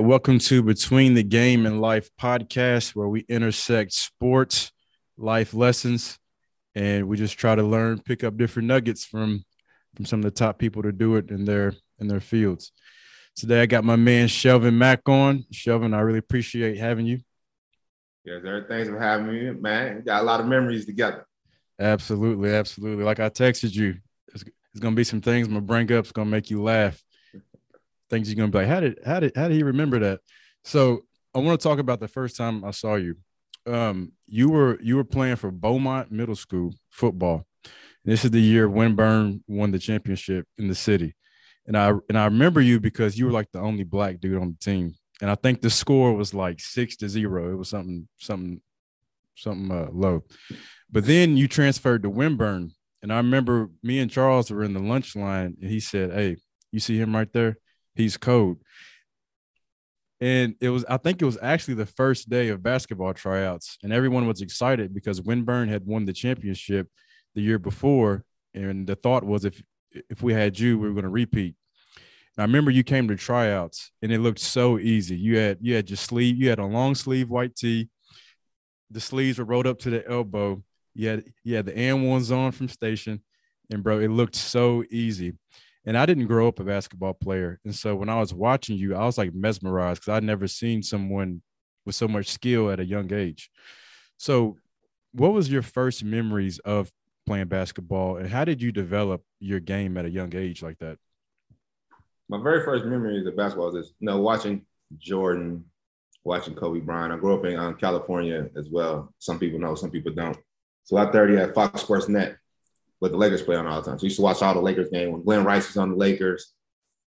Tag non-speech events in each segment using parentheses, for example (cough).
Welcome to Between the Game and Life podcast, where we intersect sports, life lessons, and we just try to learn, pick up different nuggets from from some of the top people to do it in their in their fields. Today, I got my man Shelvin Mack on. Shelvin, I really appreciate having you. Yes, sir. Thanks for having me, man. We got a lot of memories together. Absolutely, absolutely. Like I texted you, it's, it's gonna be some things I'm gonna bring up. It's gonna make you laugh things you're gonna be like, how did how did how did he remember that? So I want to talk about the first time I saw you. Um, you were you were playing for Beaumont Middle School football. And this is the year Winburn won the championship in the city. And I and I remember you because you were like the only black dude on the team. And I think the score was like six to zero. It was something something something uh, low. But then you transferred to Winburn, And I remember me and Charles were in the lunch line and he said, Hey, you see him right there? He's code. And it was, I think it was actually the first day of basketball tryouts, and everyone was excited because Winburn had won the championship the year before. And the thought was if if we had you, we were going to repeat. And I remember you came to tryouts and it looked so easy. You had you had your sleeve, you had a long sleeve white tee. The sleeves were rolled up to the elbow. You had you had the and ones on from station. And bro, it looked so easy. And I didn't grow up a basketball player. And so when I was watching you, I was like mesmerized because I'd never seen someone with so much skill at a young age. So, what was your first memories of playing basketball and how did you develop your game at a young age like that? My very first memories of basketball is you know watching Jordan, watching Kobe Bryant. I grew up in um, California as well. Some people know, some people don't. So at 30 at Fox Sports Net, with the Lakers play on all the time. So I used to watch all the Lakers game when Glen Rice was on the Lakers.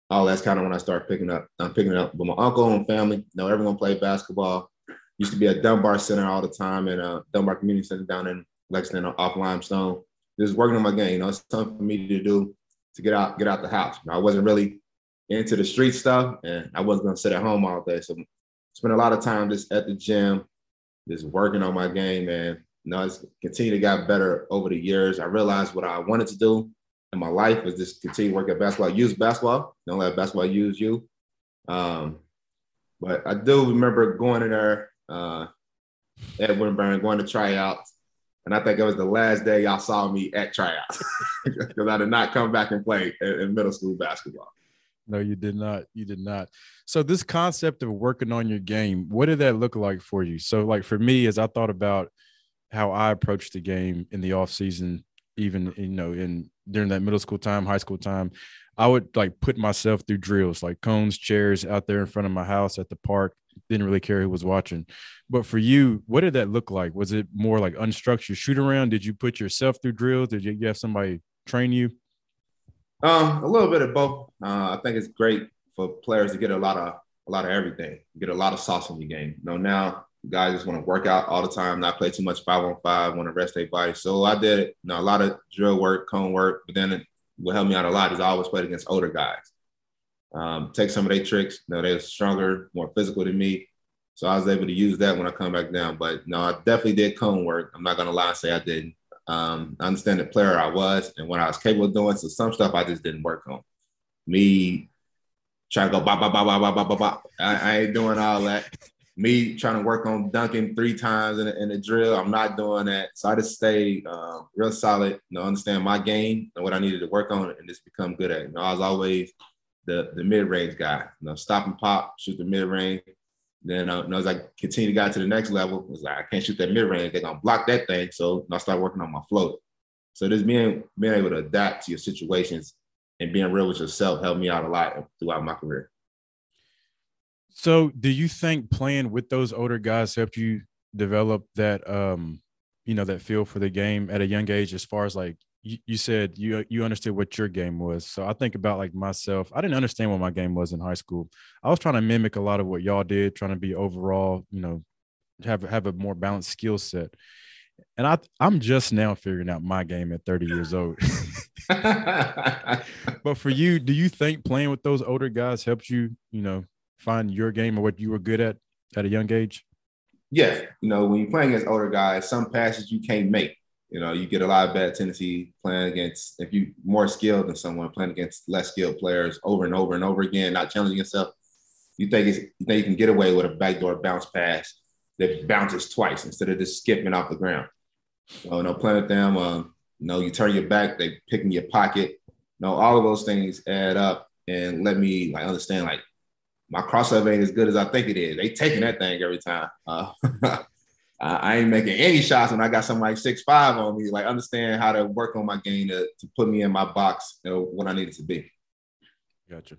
All that's kind of when I started picking up. I'm picking it up. But my uncle and family, you know, everyone played basketball. Used to be at Dunbar Center all the time and uh, Dunbar Community Center down in Lexington off Limestone. Just working on my game. You know, it's something for me to do to get out, get out the house. You know, I wasn't really into the street stuff, and I wasn't gonna sit at home all day. So spent a lot of time just at the gym, just working on my game, and you know, it's continued to get better over the years. I realized what I wanted to do in my life is just continue working at basketball, use basketball. Don't let basketball use you. Um, but I do remember going in there uh, at Winburn, going to tryouts. And I think it was the last day y'all saw me at tryouts (laughs) because I did not come back and play in, in middle school basketball. No, you did not. You did not. So this concept of working on your game, what did that look like for you? So like for me, as I thought about – how I approached the game in the off season, even you know in during that middle school time, high school time, I would like put myself through drills like cones, chairs out there in front of my house at the park. Didn't really care who was watching. But for you, what did that look like? Was it more like unstructured shoot around? Did you put yourself through drills? Did you, you have somebody train you? Um, a little bit of both. Uh, I think it's great for players to get a lot of a lot of everything, get a lot of sauce in your game. You know, now guys just want to work out all the time, not play too much five on five, want to rest their body. So I did you know, a lot of drill work, cone work, but then it, what helped me out a lot is I always played against older guys. Um, take some of their tricks. You know, they're stronger, more physical than me. So I was able to use that when I come back down. But no, I definitely did cone work. I'm not gonna lie and say I didn't. Um, I understand the player I was and what I was capable of doing. So some stuff I just didn't work on. Me trying to go bop, bop, bop, bop, bop, bop, bop, bop. I, I ain't doing all that me trying to work on dunking three times in a, in a drill. I'm not doing that. So I just stay uh, real solid, you know, understand my game and what I needed to work on and just become good at. You know, I was always the, the mid-range guy, you know, stop and pop, shoot the mid-range. Then uh, you know, as I continue to get to the next level, was like, I can't shoot that mid-range. They're to block that thing. So I start working on my float. So just being, being able to adapt to your situations and being real with yourself helped me out a lot throughout my career. So, do you think playing with those older guys helped you develop that, um, you know, that feel for the game at a young age? As far as like you, you said, you you understood what your game was. So I think about like myself. I didn't understand what my game was in high school. I was trying to mimic a lot of what y'all did, trying to be overall, you know, have have a more balanced skill set. And I I'm just now figuring out my game at 30 years old. (laughs) (laughs) but for you, do you think playing with those older guys helped you, you know, find your game or what you were good at at a young age? Yes. You know, when you're playing against older guys, some passes you can't make. You know, you get a lot of bad tendency playing against if you more skilled than someone playing against less skilled players over and over and over again, not challenging yourself. You think it's, you think you can get away with a backdoor bounce pass that bounces twice instead of just skipping off the ground. So, no, playing with them, uh, you know, you turn your back, they pick in your pocket. You know, all of those things add up and let me like understand like my crossover ain't as good as I think it is. They taking that thing every time. Uh, (laughs) I ain't making any shots when I got something like six five on me. Like understand how to work on my game to, to put me in my box, you know, what I need it to be. Gotcha.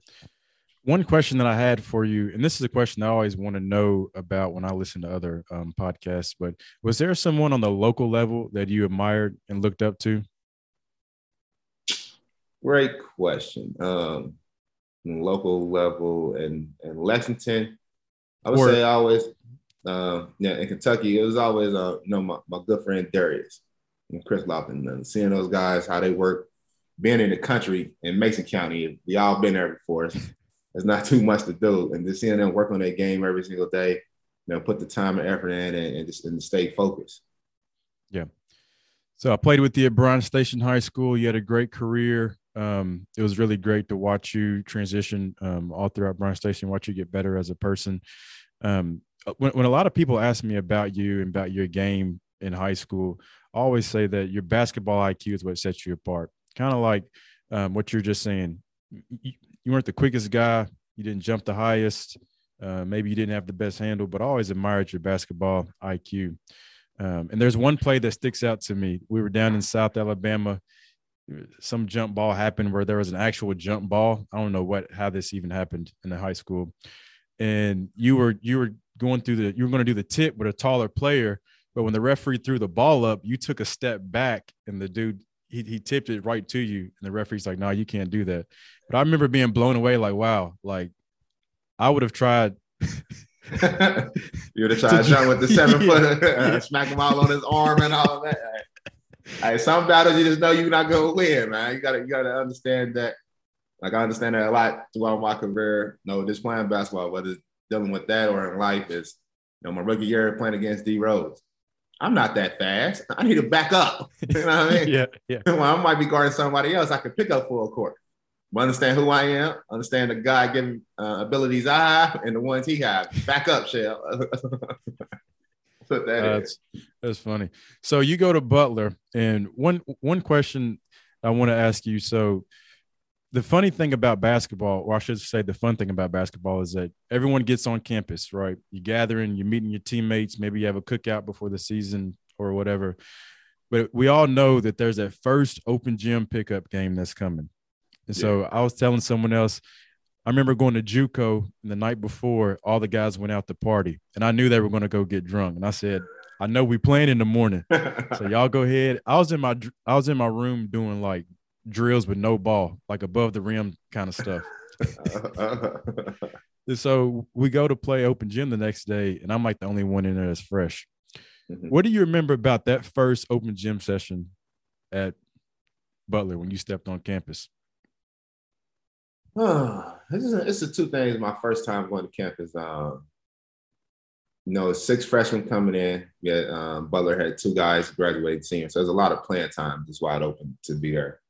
One question that I had for you, and this is a question I always want to know about when I listen to other um, podcasts, but was there someone on the local level that you admired and looked up to? Great question. Um, local level and in, in Lexington, I would or, say always uh, yeah, in Kentucky, it was always, uh, you know, my, my good friend Darius and Chris Lofton, and seeing those guys, how they work, being in the country in Mason County, we all been there before. (laughs) It's, it's not too much to do. And just seeing them work on their game every single day, you know, put the time and effort in and, and just and stay focused. Yeah. So I played with you at Bryan Station High School. You had a great career. Um, it was really great to watch you transition um, all throughout Bryan Station, watch you get better as a person. Um, uh, when, when a lot of people ask me about you and about your game in high school, I always say that your basketball IQ is what sets you apart. Kind of like um, what you're just saying. You, you, weren't the quickest guy. You didn't jump the highest. Uh, maybe you didn't have the best handle, but I always admired your basketball IQ. Um, and there's one play that sticks out to me. We were down in South Alabama. Some jump ball happened where there was an actual jump ball. I don't know what how this even happened in the high school. And you were you were going through the you were going to do the tip with a taller player, but when the referee threw the ball up, you took a step back and the dude he, he tipped it right to you, and the referee's like, "No, you can't do that." But I remember being blown away, like, "Wow!" Like I would have tried. (laughs) you would have (laughs) tried jump with the (laughs) seven yeah. foot, uh, smack him all on his arm and all of that. Hey, some battles you just know you're not gonna win, man. You gotta you gotta understand that. Like I understand that a lot throughout my career. no, just playing basketball, whether it's dealing with that or in life is, you know, my rookie year playing against D Rose. I'm not that fast. I need to back up. (laughs) You know what I mean? yeah, yeah. (laughs) Well, I might be guarding somebody else. I could pick up full court. But understand who I am. Understand the guy given uh, abilities I have and the ones he has. Back up, Shell. (laughs) Put that uh, that's, that's funny. So you go to Butler, and one one question I want to ask you. So the funny thing about basketball, or I should say the fun thing about basketball is that everyone gets on campus, right? You gathering, you're meeting your teammates, maybe you have a cookout before the season or whatever. But we all know that there's that first open gym pickup game that's coming. And yeah. so I was telling someone else, I remember going to JUCO and the night before all the guys went out to party and I knew they were going to go get drunk. And I said, I know we playing in the morning. so (laughs) y'all go ahead. I was in my I was in my room doing like drills with no ball, like above the rim kind of stuff. (laughs) so we go to play open gym the next day, and I'm like the only one in there that's fresh. Mm-hmm. What do you remember about that first open gym session at Butler when you stepped on campus? Oh, (sighs) this is a, it's the two things. My first time going to campus. Um, know, six freshmen coming in. Yeah, um, Butler had two guys graduated senior, so there's a lot of playing time. Just wide open to be there.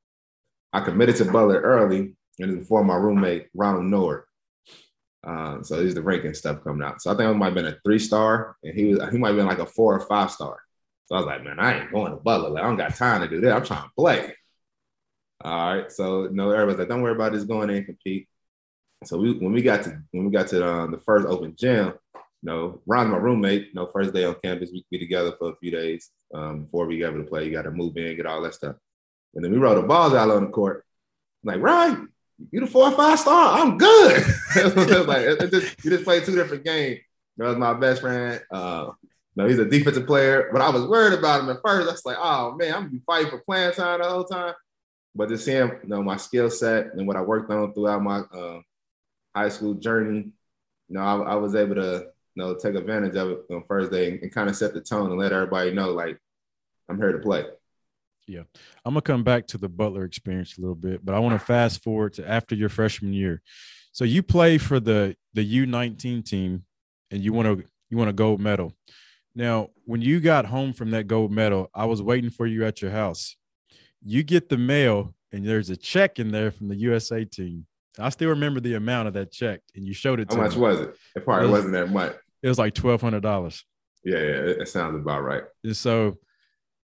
I committed to Butler early, and before my roommate Ronald Nored. Um, so these the ranking stuff coming out. So I think I might have been a three star, and he was he might have been like a four or five star. So I was like, man, I ain't going to Butler. Like, I don't got time to do that. I'm trying to play. All right. So no, know, everybody's like, don't worry about this going in and compete. So we when we got to when we got to um, the first open gym, you know, Ron's my roommate. You know, first day on campus, we be together for a few days um, before we able to play. You got to move in, get all that stuff. And then we rolled the balls out on the court. I'm like, right, you the four or five star, I'm good. (laughs) like, it, just, you just played two different games. That was my best friend. Uh, no, he's a defensive player, but I was worried about him at first. I was like, oh man, I'm gonna be fighting for playing time the whole time. But to see him, you know, my skill set and what I worked on throughout my uh, high school journey, you know, I, I, was able to, you know, take advantage of it on first day and, and kind of set the tone and let everybody know, like, I'm here to play. Yeah. I'm gonna come back to the Butler experience a little bit, but I want to fast forward to after your freshman year. So you play for the the U19 team and you want to you want a gold medal. Now, when you got home from that gold medal, I was waiting for you at your house. You get the mail and there's a check in there from the USA team. I still remember the amount of that check, and you showed it. How much me. was it? It probably it was, wasn't that much. It was like twelve hundred dollars. Yeah, yeah, it, it sounds about right. And so,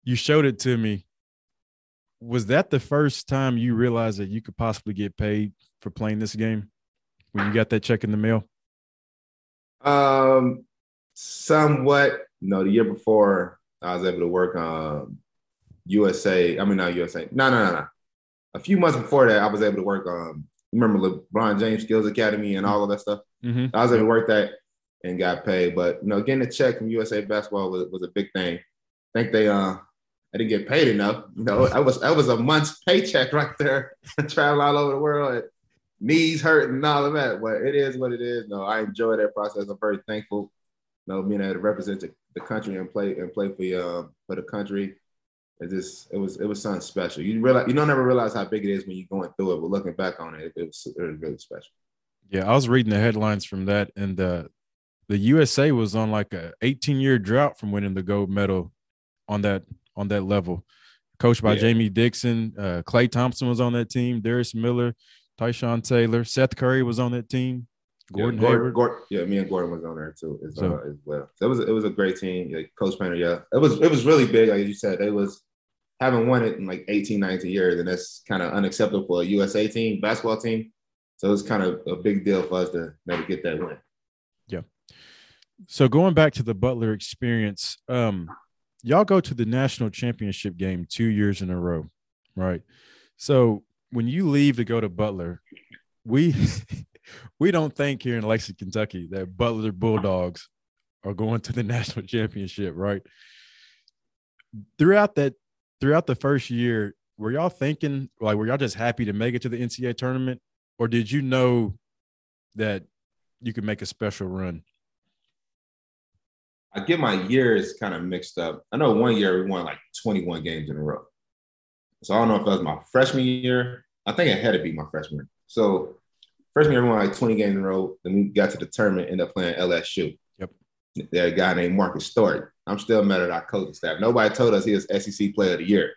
you showed it to me. Was that the first time you realized that you could possibly get paid for playing this game when you got that check in the mail? Um, somewhat. No, the year before I was able to work on USA. I mean, not USA. No, no, no, no. A few months before that, I was able to work on. Remember LeBron James Skills Academy and all of that stuff. Mm-hmm. I was able to work that and got paid. But you know, getting a check from USA Basketball was, was a big thing. I think they uh I didn't get paid enough. You know, I was that was a month's paycheck (laughs) right there. Travel all over the world, knees hurting and all of that. But it is what it is. No, I enjoy that process. I'm very thankful. You know, being able to represent the, the country and play and play for uh, for the country. It just it was it was something special. You realize you don't ever realize how big it is when you're going through it, but looking back on it, it was it was really special. Yeah, I was reading the headlines from that, and uh, the USA was on like a 18 year drought from winning the gold medal on that on that level. Coached by yeah. Jamie Dixon, uh, Klay Thompson was on that team, Darius Miller, Tyshawn Taylor, Seth Curry was on that team. Gordon, yeah, Gordon, Gordon, yeah, me and Gordon was on there too as, so, uh, as well. So it was it was a great team. Like Coach Painter, yeah, it was it was really big. Like you said, it was haven't won it in like 18, 19 years, and that's kind of unacceptable for a USA team, basketball team. So it was kind of a big deal for us to, to get that win. Yeah. So going back to the Butler experience, um, y'all go to the national championship game two years in a row, right? So when you leave to go to Butler, we (laughs) we don't think here in Lexington, Kentucky, that Butler Bulldogs are going to the (laughs) national championship, right? Throughout that, throughout the first year, were y'all thinking like were y'all just happy to make it to the NCAA tournament, or did you know that you could make a special run? I get my years kind of mixed up. I know one year we won like 21 games in a row. So I don't know if that was my freshman year. I think it had to be my freshman year. So freshman year we won like 20 games in a row. Then we got to the tournament, ended up playing LSU. Yep. That guy named Marcus Stewart. I'm still mad at our coaching staff. Nobody told us he was SEC player of the year.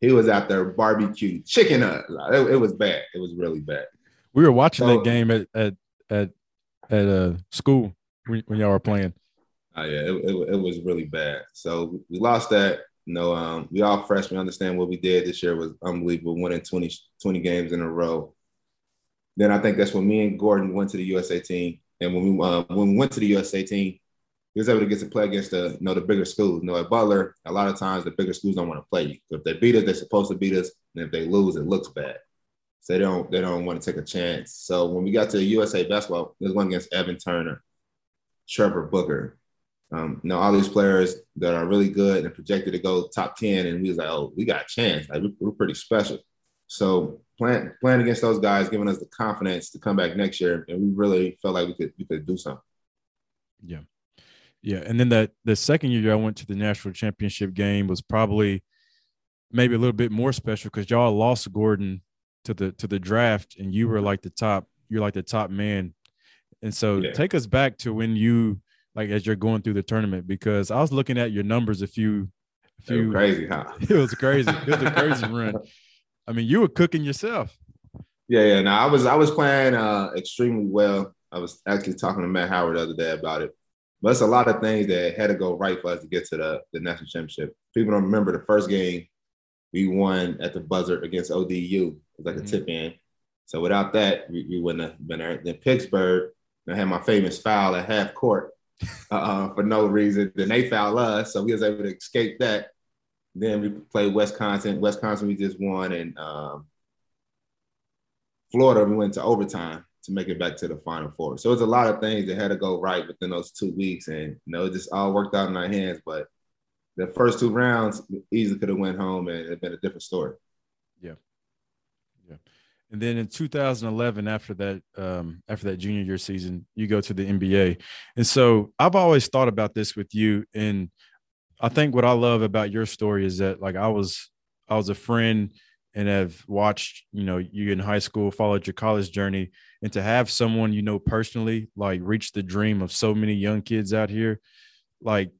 He was out there barbecue chicken up. It, it was bad. It was really bad. We were watching so, that game at at at at uh, school when, y'all were playing. Oh yeah, it, it, it, was really bad. So we lost that. You know, um, we all freshmen understand what we did this year was unbelievable, winning 20, 20 games in a row. Then I think that's when me and Gordon went to the USA team. And when we uh, when we went to the USA team, he was able to get to play against the you know the bigger schools. You know, at Butler, a lot of times the bigger schools don't want to play you. If they beat us, they're supposed to beat us. And if they lose, it looks bad. So they don't they don't want to take a chance. So when we got to USA basketball, was one against Evan Turner, Trevor Booker, um, you know, all these players that are really good and projected to go top 10. And we was like, oh, we got a chance. Like, we're, we're pretty special. So playing, playing against those guys, giving us the confidence to come back next year. And we really felt like we could, we could do something. Yeah. Yeah. And then that the second year I went to the national championship game was probably maybe a little bit more special because y'all lost Gordon to the to the draft and you were like the top, you're like the top man. And so yeah. take us back to when you like as you're going through the tournament because I was looking at your numbers a few, a few crazy, huh? (laughs) It was crazy. It was a crazy run. I mean, you were cooking yourself. Yeah, yeah. Now I was I was playing uh, extremely well. I was actually talking to Matt Howard the other day about it. But it's a lot of things that had to go right for us to get to the, the national championship. People don't remember the first game we won at the buzzer against ODU. It was like mm-hmm. a tip in. So without that, we, we wouldn't have been there. Then Pittsburgh, I had my famous foul at half court (laughs) uh, for no reason. Then they fouled us, so we was able to escape that. Then we played Wisconsin. Wisconsin, we just won, and um, Florida, we went to overtime to make it back to the Final Four. So it's a lot of things that had to go right within those two weeks, and you know, it just all worked out in our hands. But the first two rounds easily could have went home, and it'd been a different story. Yeah, yeah. And then in 2011, after that, um, after that junior year season, you go to the NBA. And so I've always thought about this with you. And I think what I love about your story is that like I was, I was a friend and have watched, you know, you in high school, followed your college journey, and to have someone you know personally like reach the dream of so many young kids out here, like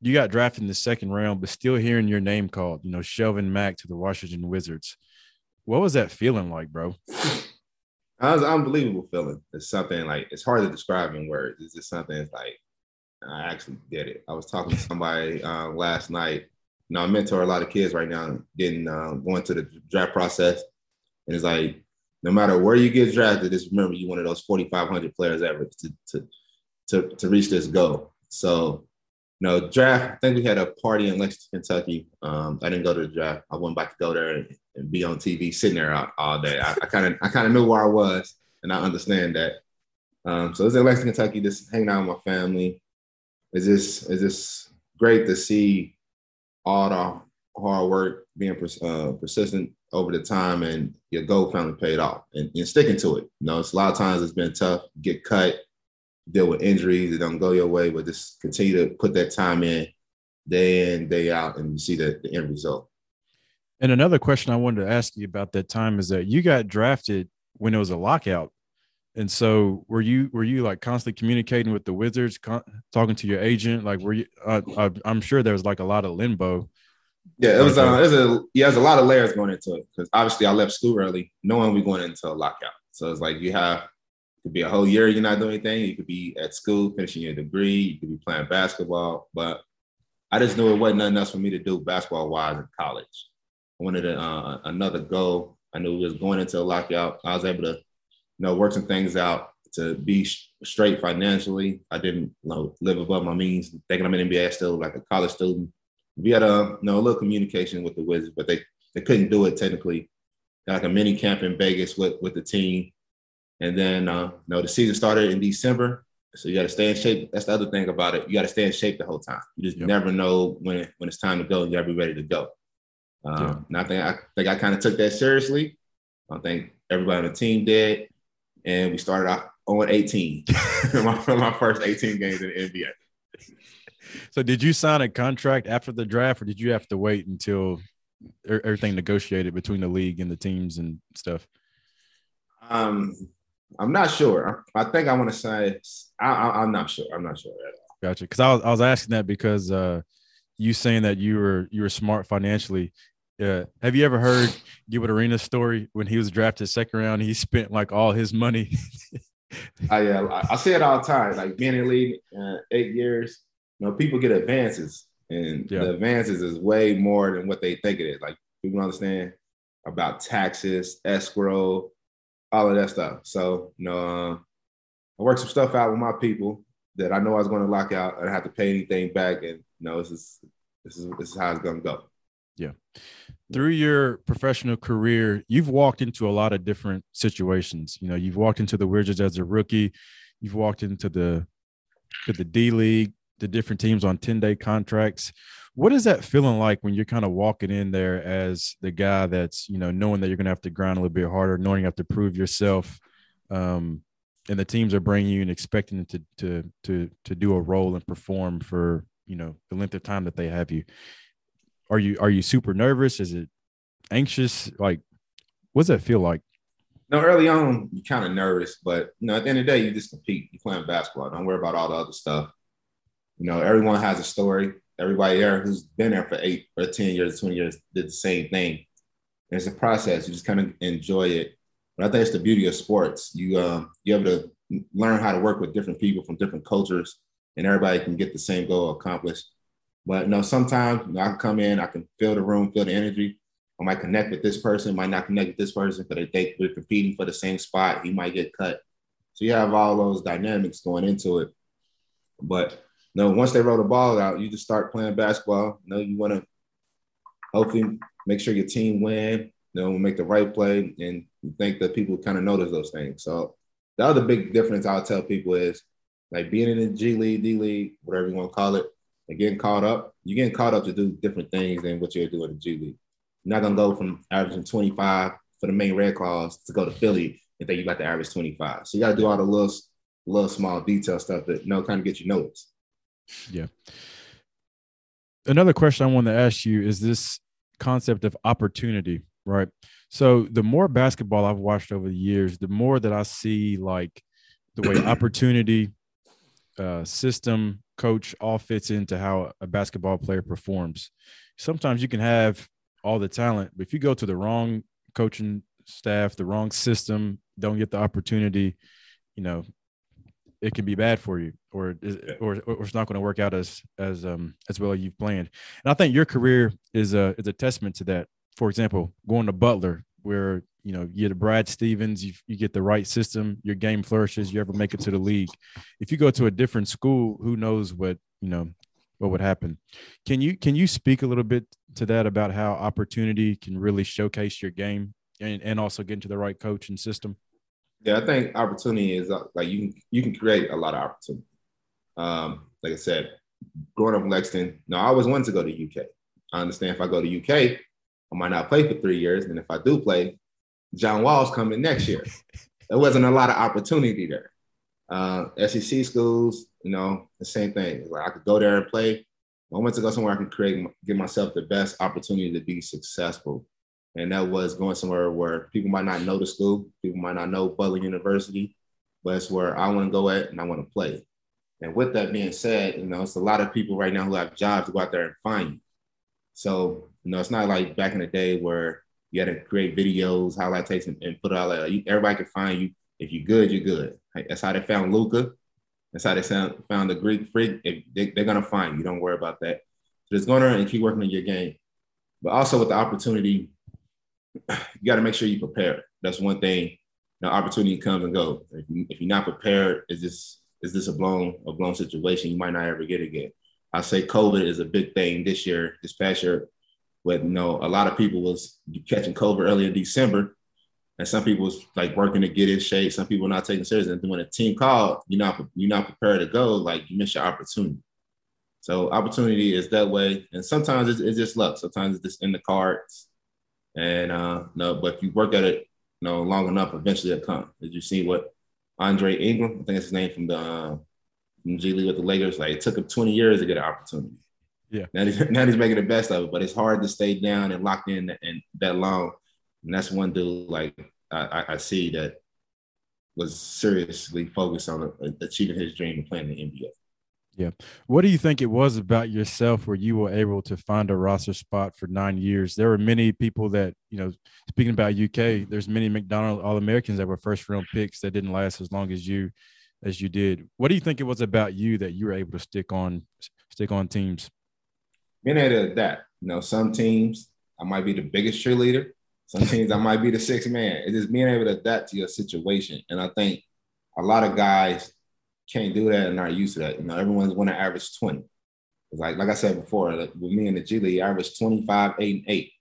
you got drafted in the second round, but still hearing your name called, you know, Shelvin Mack to the Washington Wizards what was that feeling like, bro? That was unbelievable feeling. It's something like it's hard to describe in words. It's just something that's like I actually did it. I was talking to somebody (laughs) uh, last night. You know, I mentor a lot of kids right now, getting uh, going to the draft process, and it's like no matter where you get drafted, just remember you're one of those 4,500 players ever to, to to to reach this goal. So, you know, draft. I think we had a party in Lexington, Kentucky. Um, I didn't go to the draft. I went back to go there and, and be on TV, sitting there all, all day. I kind of I kind of knew where I was, and I understand that. Um, so it's in Lexington, Kentucky, just hanging out with my family. It's just it's just great to see all the hard work being uh, persistent over the time and your goal finally paid off and, and sticking to it. You know, it's a lot of times it's been tough, get cut, deal with injuries that don't go your way, but just continue to put that time in day in, day out, and you see the, the end result. And another question I wanted to ask you about that time is that you got drafted when it was a lockout. And so were you were you like constantly communicating with the Wizards, con- talking to your agent? Like were you I, I'm sure there was like a lot of limbo. Yeah, it was uh, it was a yeah, there's a lot of layers going into it because obviously I left school early, knowing we going into a lockout. So it's like you have it could be a whole year you're not doing anything. You could be at school finishing your degree. You could be playing basketball. But I just knew it wasn't nothing else for me to do basketball wise in college. I wanted a, uh, another goal. I knew we was going into a lockout. I was able to, you know, work some things out to be sh- straight financially. I didn't you know, live above my means. Thinking I'm an NBA still like a college student. We had a you know a little communication with the Wizards, but they they couldn't do it technically. Like a mini camp in Vegas with with the team and then, uh, you know, the season started in December. So you got to stay in shape. That's the other thing about it. You got to stay in shape the whole time. You just yep. never know when when it's time to go. You got to be ready to go. Um, yeah. And I think I think I kind of took that seriously. I think everybody on the team did, and we started off on 18. (laughs) my, my first 18 games in the NBA. So, did you sign a contract after the draft, or did you have to wait until everything negotiated between the league and the teams and stuff? Um, I'm not sure. I think I want to say I, am not sure. I'm not sure at all. Gotcha. Because I was I was asking that because uh, you saying that you were you were smart financially. Yeah. Have you ever heard Gilbert Arenas' story when he was drafted second round? He spent like all his money. (laughs) I yeah, I, say it all the time. Like being in league uh, eight years, you know, people get advances, and yeah. the advances is way more than what they think it is. Like people understand about taxes, escrow, all of that stuff. So, you know, uh, I worked some stuff out with my people that I know I was going to lock out. I didn't have to pay anything back, and you know, this is this is this is how it's going to go. Yeah. Through your professional career, you've walked into a lot of different situations. You know, you've walked into the Wizards as a rookie. You've walked into the to the D League, the different teams on 10 day contracts. What is that feeling like when you're kind of walking in there as the guy that's, you know, knowing that you're going to have to grind a little bit harder, knowing you have to prove yourself, um, and the teams are bringing you and expecting to to to to do a role and perform for you know the length of time that they have you. Are you are you super nervous? Is it anxious? Like, what's that feel like? No, early on you're kind of nervous, but you know at the end of the day you just compete. You're playing basketball. Don't worry about all the other stuff. You know everyone has a story everybody there who's been there for eight or 10 years, 20 years did the same thing. And it's a process. You just kind of enjoy it. But I think it's the beauty of sports. You um, you're able to learn how to work with different people from different cultures, and everybody can get the same goal accomplished. But you know, sometimes you know, I can come in, I can feel the room, feel the energy. I might connect with this person, might not connect with this person because they we're competing for the same spot. He might get cut. So you have all those dynamics going into it. But know, once they roll the ball out, you just start playing basketball. You know, you want to hopefully make sure your team win, you know, make the right play, and you think that people kind of notice those things. So the other big difference I'll tell people is like being in the G League, D League, whatever you want to call it, and getting caught up. You're getting caught up to do different things than what you're doing in the G League. You're not gonna go from averaging 25 for the Maine Red Claws to go to Philly and think you got to average 25. So you got to do all the little, little small detail stuff that you know kind of get you noticed. Yeah. Another question I want to ask you is this concept of opportunity, right? So the more basketball I've watched over the years, the more that I see like the way (clears throat) opportunity, uh, system, coach all fits into how a basketball player performs. Sometimes you can have all the talent, but if you go to the wrong coaching staff, the wrong system, don't get the opportunity, you know, it can be bad for you, or or, or it's not going to work out as as um as well as you've planned. And I think your career is a is a testament to that. For example, going to Butler, where you know you get a Brad Stevens, you, you get the right system, your game flourishes, you ever make it to the league. If you go to a different school, who knows what you know what would happen. Can you can you speak a little bit to that about how opportunity can really showcase your game and, and also get into the right coach and system? Yeah, I think opportunity is uh, like you can you can create a lot of opportunity. Um, like I said, growing up in Lexington, no, I always wanted to go to UK. I understand if I go to UK, I might not play for three years, and if I do play, John Wall's coming next year. (laughs) there wasn't a lot of opportunity there. Uh, SEC schools, you know, the same thing. Like I could go there and play. I went to go somewhere I can create, give myself the best opportunity to be successful. And that was going somewhere where people might not know the school, people might not know Butler University, but it's where I want to go at and I want to play. And with that being said, you know, it's a lot of people right now who have jobs to go out there and find you. So, you know, it's not like back in the day where you had to create videos, highlight takes, and, and put all out. Everybody can find you. If you're good, you're good. That's how they found Luka. That's how they found, found the Greek freak. If they, are gonna find you. Don't worry about that. So just go there and keep working on your game. But also with the opportunity, you got to make sure you prepare. That's one thing. The opportunity comes and goes. If, you, if you're not prepared, is this is this a blown a blown situation? You might not ever get again. I say COVID is a big thing this year, this past year. But you know, a lot of people was catching COVID early in December, and some people was like working to get in shape. Some people not taking serious. And when a team called, you're not you're not prepared to go. Like you miss your opportunity. So opportunity is that way, and sometimes it's, it's just luck. Sometimes it's just in the cards. And uh, no, but if you work at it, you know, long enough, eventually it'll come. Did you see what Andre Ingram? I think that's his name from the uh, from G League with the Lakers. Like it took him 20 years to get an opportunity. Yeah. Now he's, (laughs) now he's making the best of it, but it's hard to stay down and locked in and that long. And that's one dude like I, I see that was seriously focused on achieving his dream of playing the NBA. Yeah. What do you think it was about yourself where you were able to find a roster spot for nine years? There were many people that, you know, speaking about UK, there's many McDonald All Americans that were first round picks that didn't last as long as you as you did. What do you think it was about you that you were able to stick on stick on teams? Being able to adapt. You know, some teams I might be the biggest cheerleader. Some (laughs) teams I might be the sixth man. It's just being able to adapt to your situation. And I think a lot of guys can't do that and are used to that. You know, everyone's going to average 20. Like, like I said before, like with me and the G League, I averaged 25, 8, and 8.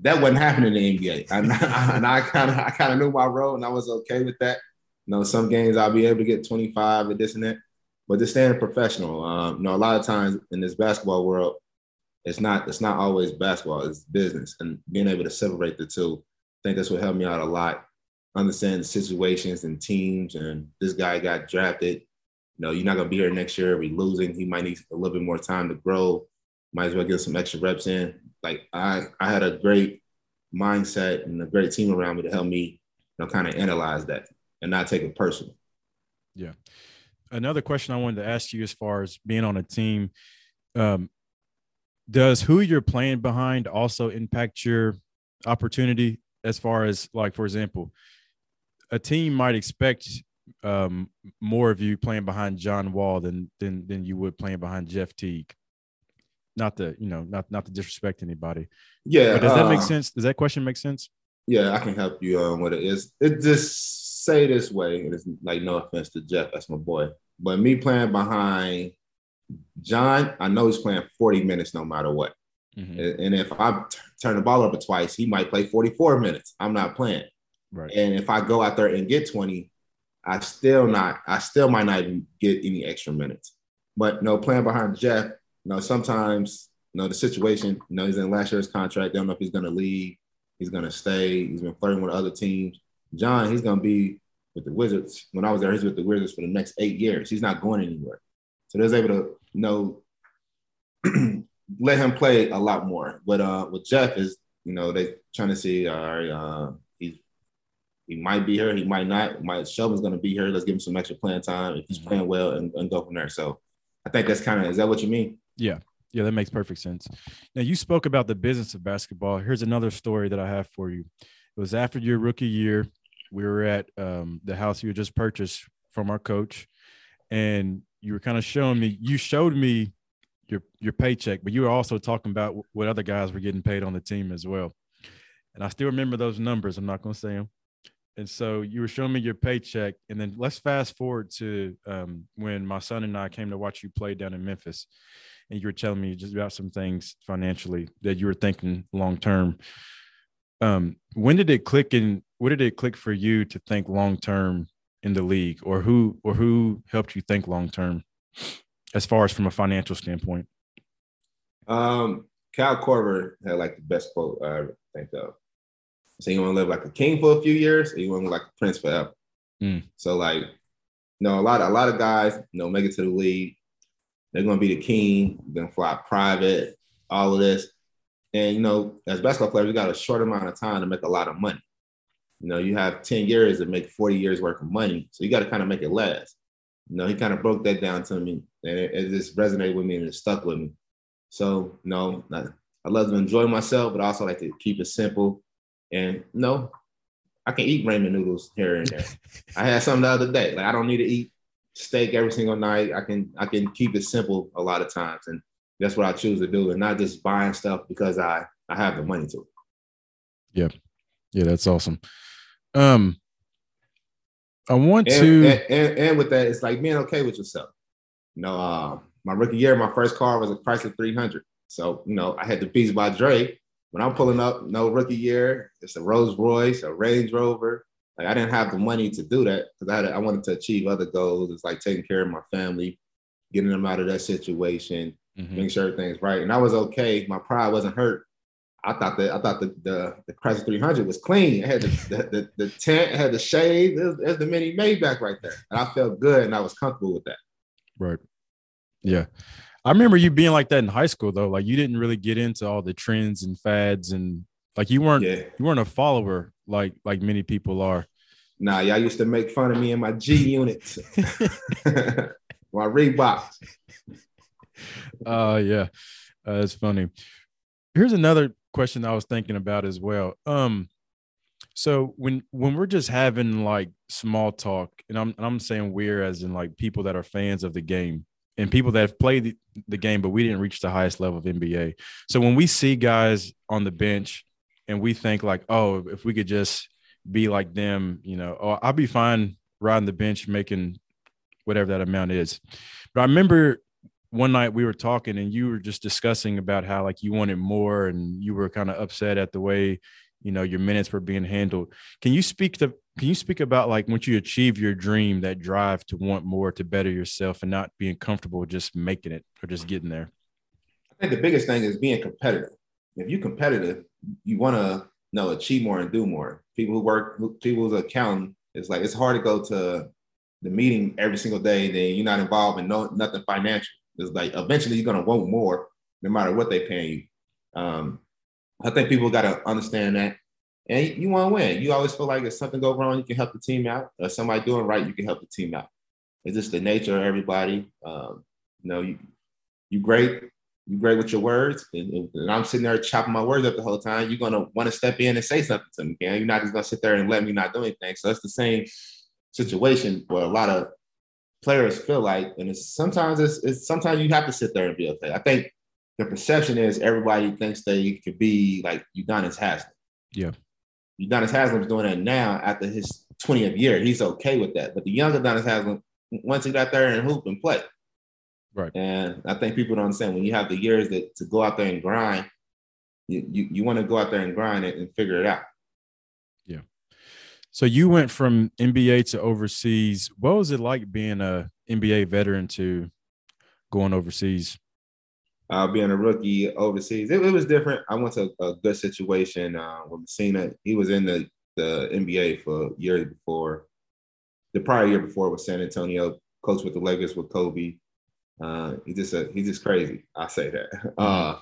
That wasn't happening in the NBA. (laughs) And I, and I kind of I kind of knew my role and I was okay with that. You know, some games I'll be able to get 25 and this and that. But just staying professional. Um, you know, a lot of times in this basketball world, it's not it's not always basketball, it's business. And being able to separate the two, I think that's what helped me out a lot understand the situations and teams. And this guy got drafted. You know, you're not gonna be here next year. We're losing. He might need a little bit more time to grow. Might as well get some extra reps in. Like I, I had a great mindset and a great team around me to help me, you know, kind of analyze that and not take it personal. Yeah. Another question I wanted to ask you as far as being on a team, um, does who you're playing behind also impact your opportunity as far as like for example a team might expect um, more of you playing behind John Wall than than than you would playing behind Jeff Teague. Not to you know, not not to disrespect anybody. Yeah. But does that make uh, sense? Does that question make sense? Yeah, I can help you on what it is. It just say this way, and it's like no offense to Jeff, that's my boy. But me playing behind John, I know he's playing 40 minutes no matter what. Mm-hmm. And if I t- turn the ball over twice, he might play 44 minutes. I'm not playing. Right. And if I go out there and get 20, I still not, I still might not even get any extra minutes. But no playing behind Jeff, you know, sometimes, you know, the situation, you know, he's in last year's contract. They don't know if he's gonna leave, he's gonna stay, he's been flirting with other teams. John, he's gonna be with the Wizards. When I was there, he's with the Wizards for the next eight years. He's not going anywhere. So they was able to you know (clears throat) let him play a lot more. But uh with Jeff is, you know, they trying to see, all right, uh, he might be here, he might not. Might Shelvin's going to be here. Let's give him some extra playing time if he's mm-hmm. playing well and, and go from there. So I think that's kind of is that what you mean? Yeah. Yeah, that makes perfect sense. Now you spoke about the business of basketball. Here's another story that I have for you. It was after your rookie year. We were at um, the house you had just purchased from our coach, and you were kind of showing me. You showed me your your paycheck, but you were also talking about what other guys were getting paid on the team as well. And I still remember those numbers. I'm not going to say them. And so you were showing me your paycheck, and then let's fast forward to um, when my son and I came to watch you play down in Memphis, and you were telling me just about some things financially that you were thinking long term. Um, when did it click and what did it click for you to think long term in the league, or who or who helped you think long term, as far as from a financial standpoint? Um, Kyle Korver had like the best quote I think of. So you want to live like a king for a few years, or you want to live like a prince forever. Mm. So like, you know, a lot of a lot of guys, you know, make it to the league. They're gonna be the king. Gonna fly private. All of this, and you know, as basketball players, we got a short amount of time to make a lot of money. You know, you have ten years to make forty years worth of money, so you got to kind of make it last. You know, he kind of broke that down to me, and it, it just resonated with me and it stuck with me. So, you know, I love to enjoy myself, but I also like to keep it simple and no, I can eat ramen noodles here and there. I had some the other day. Like I don't need to eat steak every single night. I can I can keep it simple a lot of times, and that's what I choose to do, and not just buying stuff because I I have the money to. Yeah, yeah, that's awesome. Um, I want and, to, and, and, and, with that, it's like being okay with yourself. You know, uh, my rookie year, my first car was a Chrysler 300. So you know, I had the Beats by Dre, when I'm pulling up, no rookie year, it's a Rolls Royce, a Range Rover. Like I didn't have the money to do that because I, I wanted to achieve other goals. It's like taking care of my family, getting them out of that situation, mm-hmm. making sure everything's right. And I was okay. My pride wasn't hurt. I thought that I thought the the, the Chrysler 300 was clean. It had the, the, the, the tent, it had the shade. There's, there's the mini Maybach right there, and I felt good and I was comfortable with that. Right. Yeah. I remember you being like that in high school though. Like you didn't really get into all the trends and fads and like you weren't yeah. you weren't a follower like like many people are. Nah, y'all used to make fun of me in my G units. (laughs) my Reeboks. Uh yeah. Uh, that's funny. Here's another question I was thinking about as well. Um so when when we're just having like small talk, and I'm I'm saying we're as in like people that are fans of the game, and people that have played the, the, game, but we didn't reach the highest level of NBA. So when we see guys on the bench and we think like, oh, if we could just be like them, you know, oh, I'll be fine riding the bench making whatever that amount is. But I remember one night we were talking and you were just discussing about how like you wanted more and you were kind of upset at the way you know your minutes were being handled can you speak to can you speak about like once you achieve your dream that drive to want more to better yourself and not being comfortable just making it or just getting there? I think the biggest thing is being competitive. If you're competitive you want to you know achieve more and do more. People who work people who's accountant it's like it's hard to go to the meeting every single day then you're not involved in no nothing financial. It's like eventually you're going to want more no matter what they pay you. Um, I think people got to understand that. And you want to win. You always feel like if something go wrong, you can help the team out. Or somebody doing right, you can help the team out. It's just the nature of everybody. Um, you know, you you great, you great with your words, and, and, I'm sitting there chopping my words up the whole time. You're gonna want to step in and say something to me. You're not just gonna sit there and let me not do anything. So it's the same situation where a lot of players feel like, and it's sometimes it's, it's sometimes you have to sit there and be okay. I think the perception is everybody thinks they could be like Udonis Haslem. Yeah. Udonis Haslem's doing that now after his 20th year. He's okay with that. But the younger Udonis Haslem, once he got there and hoop and play. Right. And I think people don't understand when you have the years that to go out there and grind, you you, you want to go out there and grind it and figure it out. Yeah. So you went from NBA to overseas. What was it like being a NBA veteran to going overseas? Uh, being a rookie overseas. It, it, was different. I went to a good situation uh, with Messina. He was in the, the NBA for years before. The prior year before was San Antonio, coach with the Lakers with Kobe. Uh, he's just a, he's just crazy. I say that. (laughs) Uh,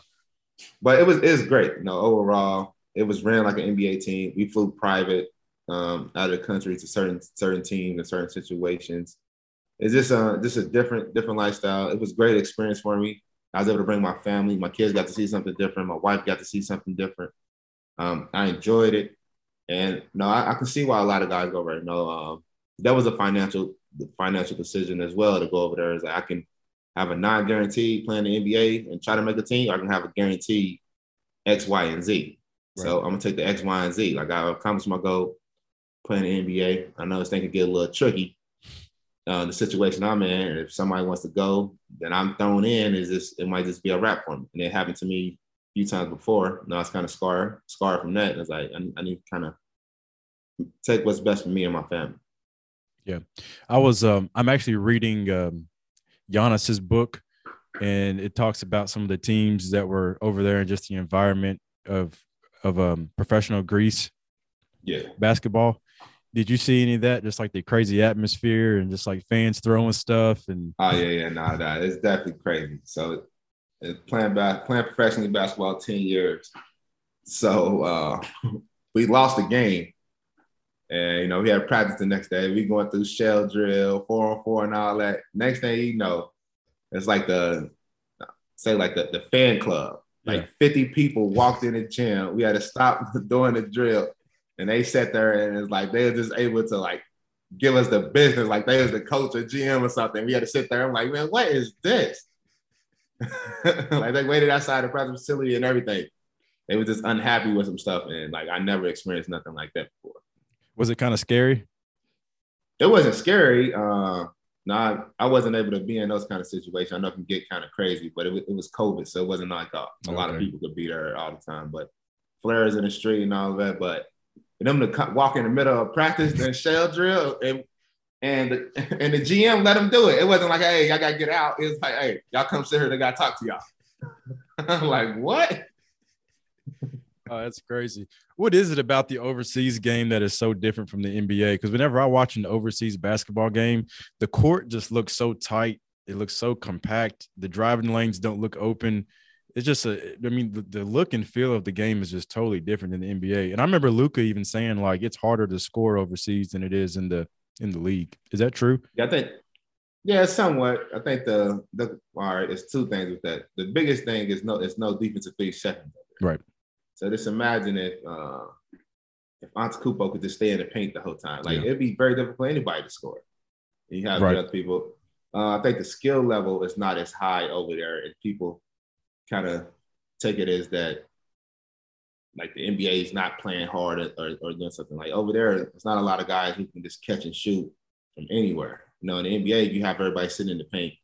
but it was it was great. You know, overall, it was ran like an NBA team. We flew private um, out of the country to certain certain teams and certain situations. It's just a just a different different lifestyle. It was great experience for me. I was able to bring my family. My kids got to see something different. My wife got to see something different. Um, I enjoyed it. And no, I, I, can see why a lot of guys go over there. No, um, that was a financial financial decision as well to go over there. Is like I can have a non-guaranteed playing the NBA and try to make a team, or I can have a guaranteed X, Y, and Z. Right. So I'm gonna take the X, Y, and Z. Like I accomplished my goal playing the NBA. I know this thing can get a little tricky. Uh, the situation I'm in, if somebody wants to go, then I'm thrown in. Is this? It might just be a wrap for me. And it happened to me a few times before. Now it's kind of scar scarred from that. And It's like I, I need to kind of take what's best for me and my family. Yeah, I was. Um, I'm actually reading um, Giannis's book, and it talks about some of the teams that were over there and just the environment of of um, professional Greece. Yeah, basketball. Did you see any of that? Just like the crazy atmosphere and just like fans throwing stuff and. Oh yeah, yeah, no, no, it's definitely crazy. So, playing back, playing professionally basketball ten years. So uh, (laughs) we lost the game and you know, we had practice the next day. We going through shell drill, four on four, and all that. Next thing you know, it's like the say like the, the fan club. Like yeah. 50 people walked in the gym. We had to stop (laughs) doing the drill. And they sat there and it's like they were just able to like give us the business, like they was the coach or GM or something. We had to sit there. I'm like, man, what is this? (laughs) like they waited outside the practice facility and everything. They were just unhappy with some stuff. And like I never experienced nothing like that before. Was it kind of scary? It wasn't scary. Uh, no, I, I, wasn't able to be in those kind of situations. I know it can get kind of crazy, but it, it was COVID, so it wasn't like a, a okay. lot of people could be there all the time. But flares in the street and all of that. But for them to walk in the middle of practice and shell drill and and the, (laughs) and the GM let them do it. It wasn't like, hey, y'all gotta get out. It was like, hey, y'all come sit here. They gotta talk to y'all. I'm (laughs) like what? Oh, that's crazy. What is it about the overseas game that is so different from the NBA? Because whenever I watch an overseas basketball game, the court just looks so tight. It looks so compact. The driving lanes don't look open. It's just a, I mean, the, the look and feel of the game is just totally different than the NBA. And I remember Luka even saying like it's harder to score overseas than it is in the in the league. Is that true? Yeah, I think yeah, somewhat. I think the the all right, it's two things with that. The biggest thing is no, it's no defensive three seconds. Right. So just imagine if uh, if Antetokounmpo could just stay in the paint the whole time. Like yeah. it'd be very difficult for anybody to score. You have right. other people. Uh, I think the skill level is not as high over there, and people kind of take it as that like the NBA is not playing hard or, or doing something like over there. It's not a lot of guys who can just catch and shoot from anywhere. You know, in the NBA, you have everybody sitting in the paint,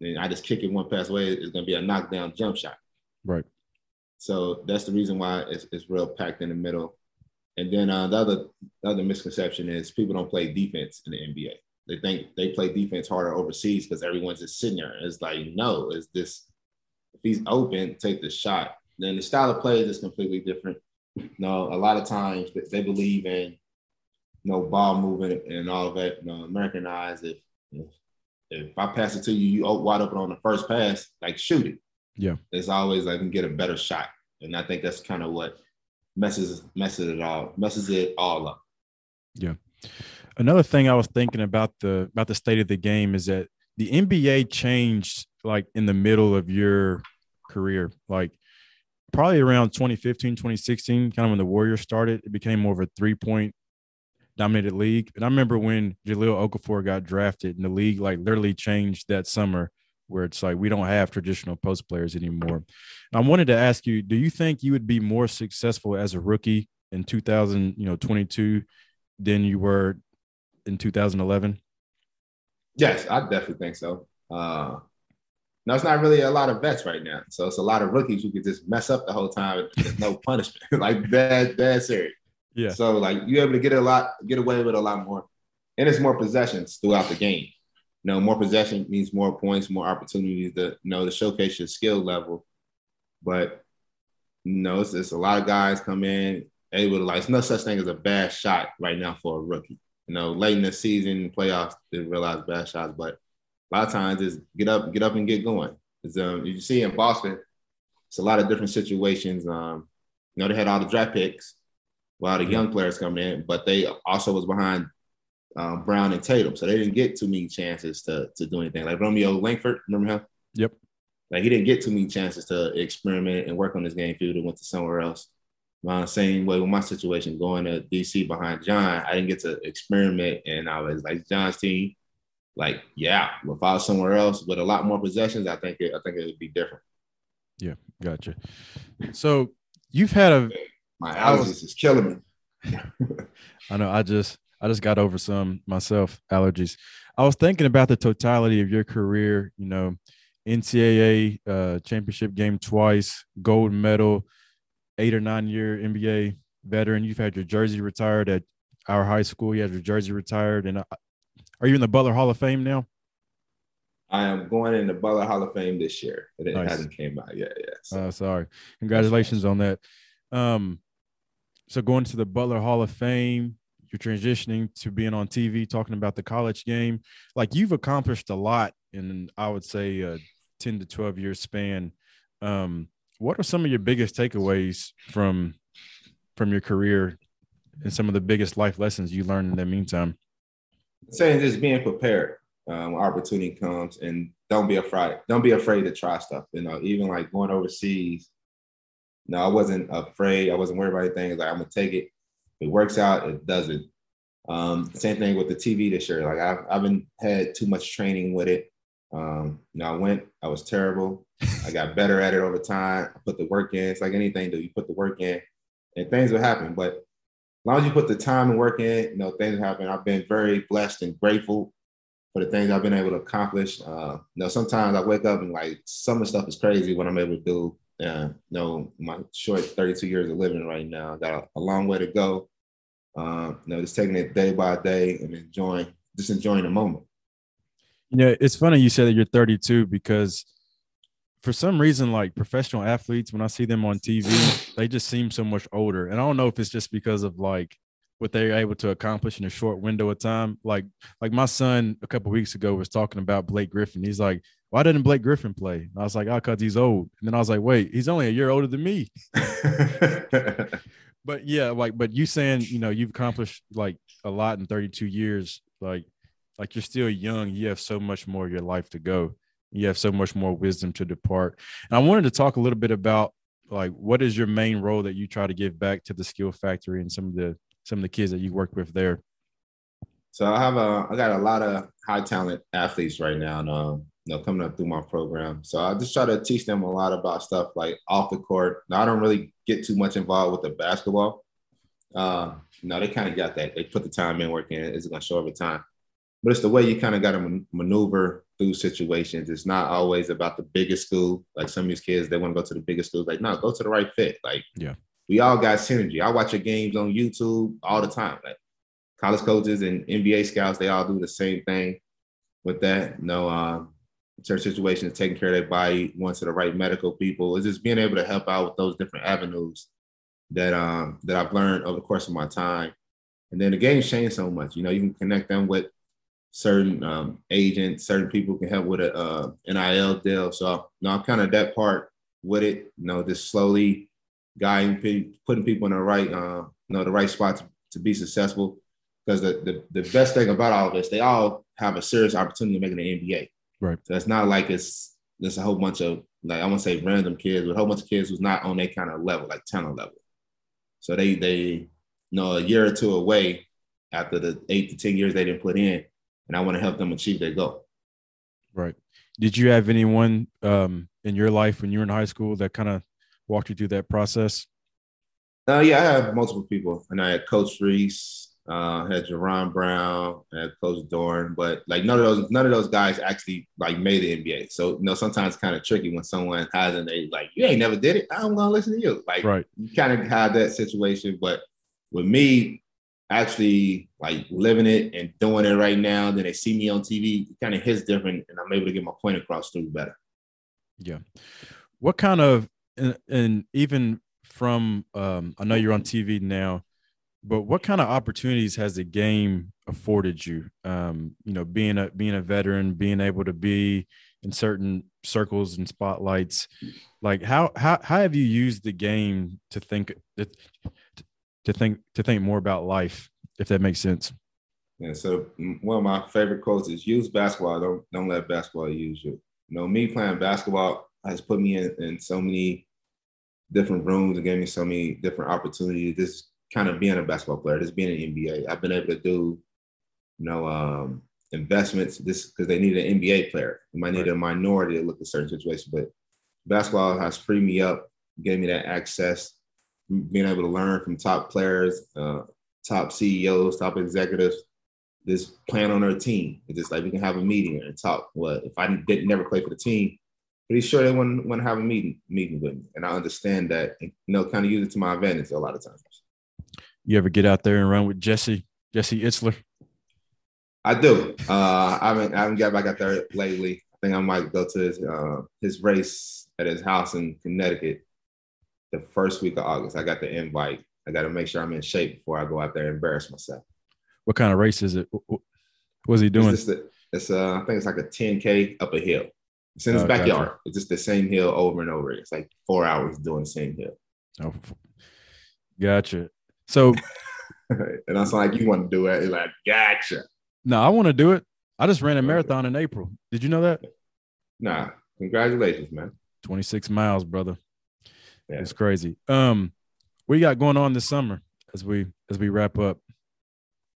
and I just kick it one pass away. It's going to be a knockdown jump shot. Right. So that's the reason why it's, it's real packed in the middle. And then uh, the other the other misconception is people don't play defense in the NBA. They think they play defense harder overseas because everyone's just sitting there. It's like no, it's this. If he's open, take the shot. Then the style of play is just completely different. no, a lot of times they believe in you know ball movement and all of that. You know, Americanized. If if, if I pass it to you, you wide open on the first pass, like shoot it. Yeah. it's always like can get a better shot. And I think that's kind of what messes messes it all messes it all up. Yeah. Another thing I was thinking about the about the state of the game is that the NBA changed like in the middle of your career. Like probably around 2015, 2016, kind of when the Warriors started, it became more of a three-point dominated league. And I remember when Jahlil Okafor got drafted and the league like literally changed that summer where it's like we don't have traditional post players anymore. I wanted to ask you, do you think you would be more successful as a rookie in 2000, you know, 22 than you were in 2011? Yes, I definitely think so. Uh, no, it's not really a lot of vets right now. So it's a lot of rookies who could just mess up the whole time. There's no punishment. (laughs) like that, that's serious. Yeah. So like you're able to get a lot, get away with a lot more. And it's more possessions throughout the game you know, more possession means more points, more opportunities to you know to showcase your skill level. But you know, it's, it's a lot of guys come in able to like it's no such thing as a bad shot right now for a rookie. You know, late in the season, playoffs, they realize bad shots, but a lot of times is get up, get up and get going. Um, you see in Boston, it's a lot of different situations. Um, you know, they had all the draft picks, a lot of young players coming in, but they also was behind um, Brown and Tatum. So they didn't get too many chances to, to do anything. Like Romeo Langford, remember him? Yep. Like he didn't get too many chances to experiment and work on his game field and went to somewhere else. uh, same way with my situation going to DC behind John, I didn't get to experiment, and I was like John's team. Like, yeah, if I was somewhere else with a lot more possessions, I think it, I think it would be different. Yeah, gotcha. So you've had a my allergies is killing me. (laughs) I know. I just I just got over some myself allergies. I was thinking about the totality of your career. You know, NCAA uh, championship game twice, gold medal, eight or nine year NBA veteran. You've had your jersey retired at our high school. You had your jersey retired, and are you in the Butler Hall of Fame now? I am going in the Butler Hall of Fame this year. It nice. hasn't came out yet. Yeah. So. Uh, sorry. Congratulations on that. Um, so going to the Butler Hall of Fame, you're transitioning to being on TV, talking about the college game. Like you've accomplished a lot in, I would say, a 10 to 12 year span. Um, what are some of your biggest takeaways from from your career and some of the biggest life lessons you learned in the meantime? Saying just being prepared um, opportunity comes, and don't be afraid. Don't be afraid to try stuff. You know, even like going overseas. No, I wasn't afraid. I wasn't worried about anything. Like I'm gonna take it. It works out. It doesn't. Um, same thing with the TV this year. Like I've, I haven't had too much training with it. Um, you know, I went, I was terrible. I got better at it over time. I put the work in. It's like anything, do you put the work in and things will happen. But long as you put the time and work in, you know, things happen. I've been very blessed and grateful for the things I've been able to accomplish. Uh, you know, sometimes I wake up and like some of the stuff is crazy what I'm able to do. Uh, you know, my short 32 years of living right now, got a, a long way to go. Uh, you know, just taking it day by day and enjoying, just enjoying the moment. You know, it's funny you said that you're 32 because for some reason, like professional athletes, when I see them on TV, they just seem so much older. And I don't know if it's just because of like what they're able to accomplish in a short window of time. Like, like my son a couple weeks ago was talking about Blake Griffin. He's like, "Why didn't Blake Griffin play?" And I was like, "Oh, cause he's old." And then I was like, "Wait, he's only a year older than me." (laughs) but yeah, like, but you saying, you know, you've accomplished like a lot in 32 years. Like, like you're still young. You have so much more of your life to go. You have so much more wisdom to depart. And I wanted to talk a little bit about like what is your main role that you try to give back to the skill factory and some of the some of the kids that you work with there? So I have a I got a lot of high talent athletes right now, and um, you know, coming up through my program. So I just try to teach them a lot about stuff like off the court. Now I don't really get too much involved with the basketball. Uh, you know, they kind of got that. They put the time in, work in. It's going to show over time. But it's the way you kind of got to maneuver through situations. It's not always about the biggest school. Like some of these kids, they want to go to the biggest schools. Like, no, go to the right fit. Like, yeah, we all got synergy. I watch your games on YouTube all the time. Like college coaches and NBA scouts, they all do the same thing with that. No, um, certain situations, taking care of their body, going to the right medical people. It's just being able to help out with those different avenues that um that I've learned over the course of my time. And then the game's changed so much. You know, you can connect them with certain um, agents, certain people can help with a uh, NIL deal. So you know, I'm kind of that part with it. You know, just slowly guiding, putting people in the right, uh, you know, the right spot to, to be successful. Because the, the, the best thing about all of this, they all have a serious opportunity to make it an NBA. Right. So it's not like it's there's a whole bunch of like I want to say random kids, but a whole bunch of kids who's not on that kind of level, like talent level. So they they you know a year or two away after the eight to ten years they didn't put in, and I want to help them achieve their goal. Right. Did you have anyone um, in your life when you were in high school that kind of walked you through that process? Uh, yeah, I have multiple people, and I had Coach Reese, uh, had Jerron Brown, I had Coach Dorn, but like none of those none of those guys actually like made the NBA. So you know, sometimes it's kind of tricky when someone has an they like you ain't never did it. I'm gonna listen to you. Like right. you kind of have that situation, but with me actually like living it and doing it right now, then they see me on TV, it kind of hits different, and I'm able to get my point across through better. Yeah. What kind of and, and even from um, I know you're on TV now, but what kind of opportunities has the game afforded you? Um, you know, being a being a veteran, being able to be in certain circles and spotlights. Like how how how have you used the game to think to, to think to think more about life, if that makes sense? Yeah. So one of my favorite quotes is use basketball. Don't don't let basketball use you. You know, me playing basketball has put me in, in so many different rooms and gave me so many different opportunities. Just kind of being a basketball player, just being an NBA. I've been able to do, you know, um, investments this because they need an NBA player. You might need right. a minority to look at certain situations, but basketball has freed me up, gave me that access, being able to learn from top players, uh, top CEOs, top executives, just plan on their team. It's just like we can have a meeting and talk. Well, if I didn't never play for the team, pretty sure they want, want to have a meeting meeting with me. And I understand that and you know, kind of use it to my advantage a lot of times. You ever get out there and run with Jesse, Jesse Itzler? I do. Uh, I haven't I haven't got back out there lately. I think I might go to his uh, his race at his house in Connecticut the first week of August. I got the invite. I got to make sure I'm in shape before I go out there and embarrass myself. What kind of race is it? What's he doing? It's, the, it's uh, I think it's like a 10k up a hill. It's in his oh, backyard. Gotcha. It's just the same hill over and over. It's like four hours doing the same hill. Oh, gotcha. So, (laughs) and I was like, you want to do it? He's like, gotcha. No, I want to do it. I just ran a marathon in April. Did you know that? Nah. Congratulations, man. 26 miles, brother. Yeah. It's crazy. Um, we got going on this summer as we as we wrap up?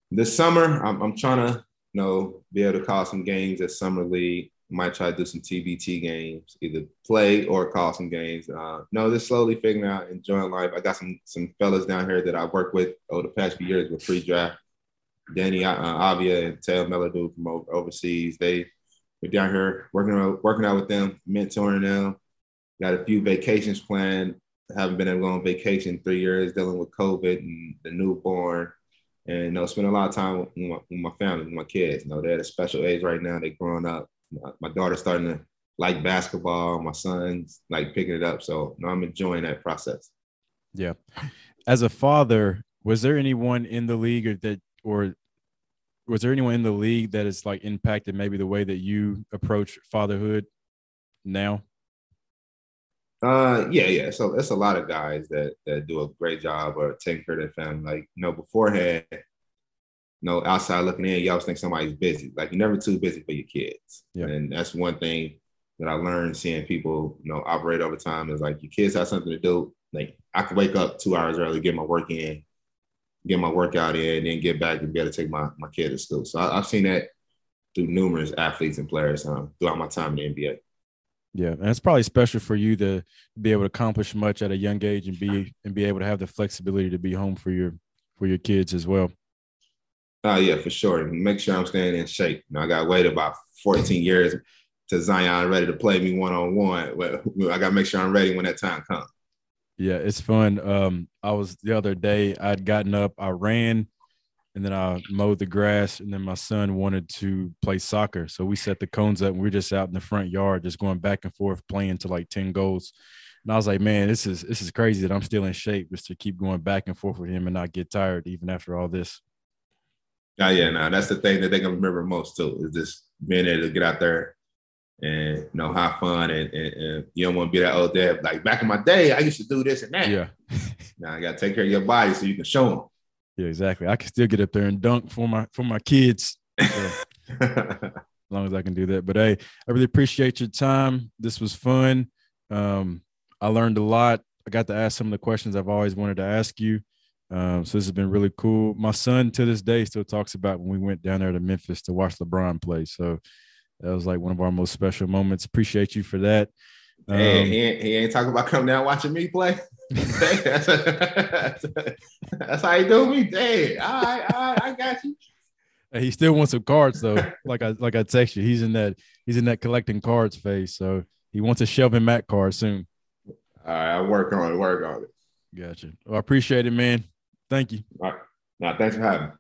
This summer, I'm, I'm trying to you know be able to call some games at summer league. Might try to do some TBT games, either play or call some games. Uh, no, just slowly figuring out, enjoying life. I got some some fellas down here that I worked with over the past few years with free draft. Danny uh, Avia and Tail Melody from overseas. They were down here working out, working out with them, mentoring them. Got a few vacations planned. Haven't been able to go on vacation three years, dealing with COVID and the newborn and you know, spend a lot of time with my, with my family, with my kids. You know, they're at a special age right now. They're growing up. My, my daughter's starting to like basketball. My son's like picking it up. So you know, I'm enjoying that process. Yeah. As a father, was there anyone in the league or that or was there anyone in the league that has like impacted maybe the way that you approach fatherhood now? Uh, yeah, yeah. So it's a lot of guys that that do a great job or taking care of their family. Like, you know, beforehand, you know, outside looking in, you always think somebody's busy. Like, you're never too busy for your kids. Yeah. And that's one thing that I learned seeing people, you know, operate over time is like your kids have something to do. Like, I can wake up two hours early, get my work in, get my workout in, and then get back and be able to take my my kid to school. So I, have seen that through numerous athletes and players um, throughout my time in the NBA. Yeah, and it's probably special for you to be able to accomplish much at a young age and be and be able to have the flexibility to be home for your for your kids as well. Oh yeah, for sure. Make sure I'm staying in shape. You know, I got to wait about 14 years to Zion ready to play me one on one. I got to make sure I'm ready when that time comes. Yeah, it's fun. Um, I was the other day. I'd gotten up, I ran, and then I mowed the grass, and then my son wanted to play soccer, so we set the cones up, and we are just out in the front yard, just going back and forth, playing to like ten goals. And I was like, man, this is this is crazy that I'm still in shape, just to keep going back and forth with him and not get tired even after all this. Oh yeah, now that's the thing that they can remember most too is just being able to get out there and you know have fun and, and, and you don't want to be that old dad like back in my day I used to do this and that. Yeah. now I got to take care of your body so you can show them. Yeah, exactly. I can still get up there and dunk for my for my kids. So, (laughs) as long as I can do that. But hey, I really appreciate your time. This was fun. Um, I learned a lot. I got to ask some of the questions I've always wanted to ask you. Um, so this has been really cool. My son to this day still talks about when we went down there to Memphis to watch LeBron play. So that was like one of our most special moments. Appreciate you for that. Um, hey, he ain't, he ain't talking about coming down watching me play. That's, how you do me. Hey, all right, all right, I got you. He still wants some cards though. Like I like I text you, he's in that he's in that collecting cards phase. So he wants a Shelvin Mack card soon. All right, I'll work on it. Work on it. Gotcha. Well, I appreciate it, man. Thank you. All right. Now, thanks for having me.